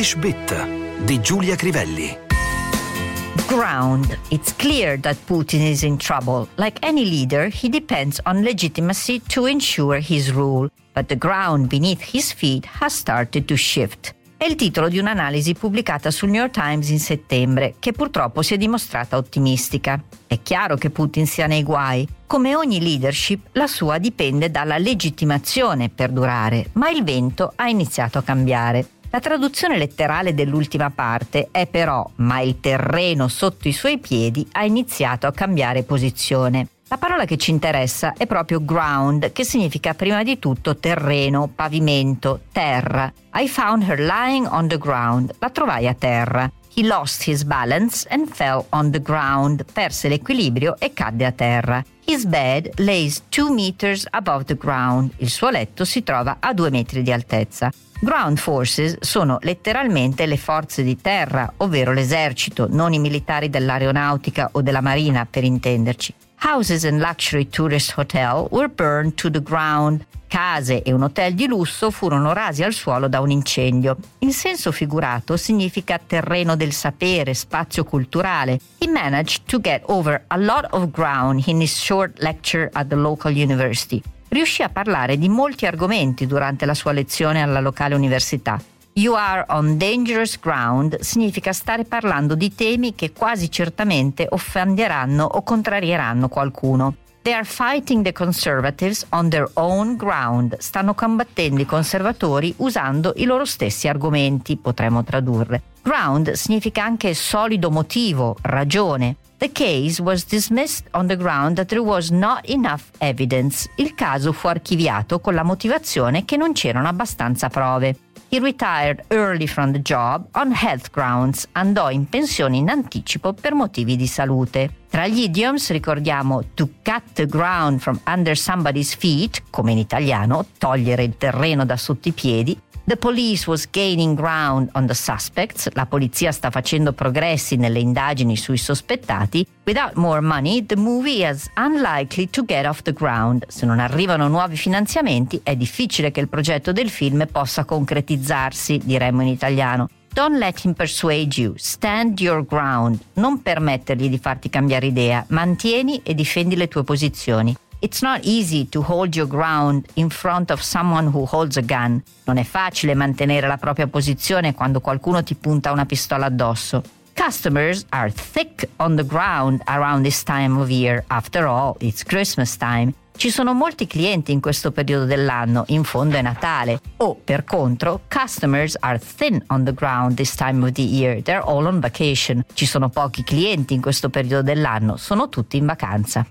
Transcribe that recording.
English Bit di Giulia Crivelli. Ground. It's clear that Putin is in trouble. Like any leader, he depends on legitimacy to ensure his rule. But the ground beneath his feet has started to shift. È il titolo di un'analisi pubblicata sul New York Times in settembre, che purtroppo si è dimostrata ottimistica. È chiaro che Putin sia nei guai. Come ogni leadership, la sua dipende dalla legittimazione per durare, ma il vento ha iniziato a cambiare. La traduzione letterale dell'ultima parte è però, ma il terreno sotto i suoi piedi ha iniziato a cambiare posizione. La parola che ci interessa è proprio ground, che significa prima di tutto terreno, pavimento, terra. I found her lying on the ground. La trovai a terra. He lost his balance and fell on the ground. Perse l'equilibrio e cadde a terra. His bed lays two meters above the ground. Il suo letto si trova a due metri di altezza. Ground forces sono letteralmente le forze di terra, ovvero l'esercito, non i militari dell'aeronautica o della marina per intenderci. Houses and luxury tourist hotel were burned to the ground. Case e un hotel di lusso furono rasi al suolo da un incendio. In senso figurato significa terreno del sapere, spazio culturale. He managed to get over a lot of ground in his short lecture at the local university. Riuscì a parlare di molti argomenti durante la sua lezione alla locale università. You are on dangerous ground significa stare parlando di temi che quasi certamente offenderanno o contrarieranno qualcuno. They are fighting the conservatives on their own ground. Stanno combattendo i conservatori usando i loro stessi argomenti, potremmo tradurre. Ground significa anche solido motivo, ragione. The case was dismissed on the ground that there was not enough evidence. Il caso fu archiviato con la motivazione che non c'erano abbastanza prove. He retired early from the job on health grounds. Andò in pensione in anticipo per motivi di salute. Tra gli idioms ricordiamo to cut the ground from under somebody's feet, come in italiano, togliere il terreno da sotto i piedi, The police was gaining ground on the suspects. La polizia sta facendo progressi nelle indagini sui sospettati. Without more money, the movie is unlikely to get off the ground. Se non arrivano nuovi finanziamenti, è difficile che il progetto del film possa concretizzarsi, diremmo in italiano. Don't let him persuade you. Stand your ground. Non permettergli di farti cambiare idea. Mantieni e difendi le tue posizioni. It's not easy to hold your ground in front of someone who holds a gun. Non è facile mantenere la propria posizione quando qualcuno ti punta una pistola addosso. Customers are thick on the ground around this time of year. After all, it's Christmas time. Ci sono molti clienti in questo periodo dell'anno, in fondo è Natale. O, per contro, customers are thin on the ground this time of the year. They're all on vacation. Ci sono pochi clienti in questo periodo dell'anno, sono tutti in vacanza.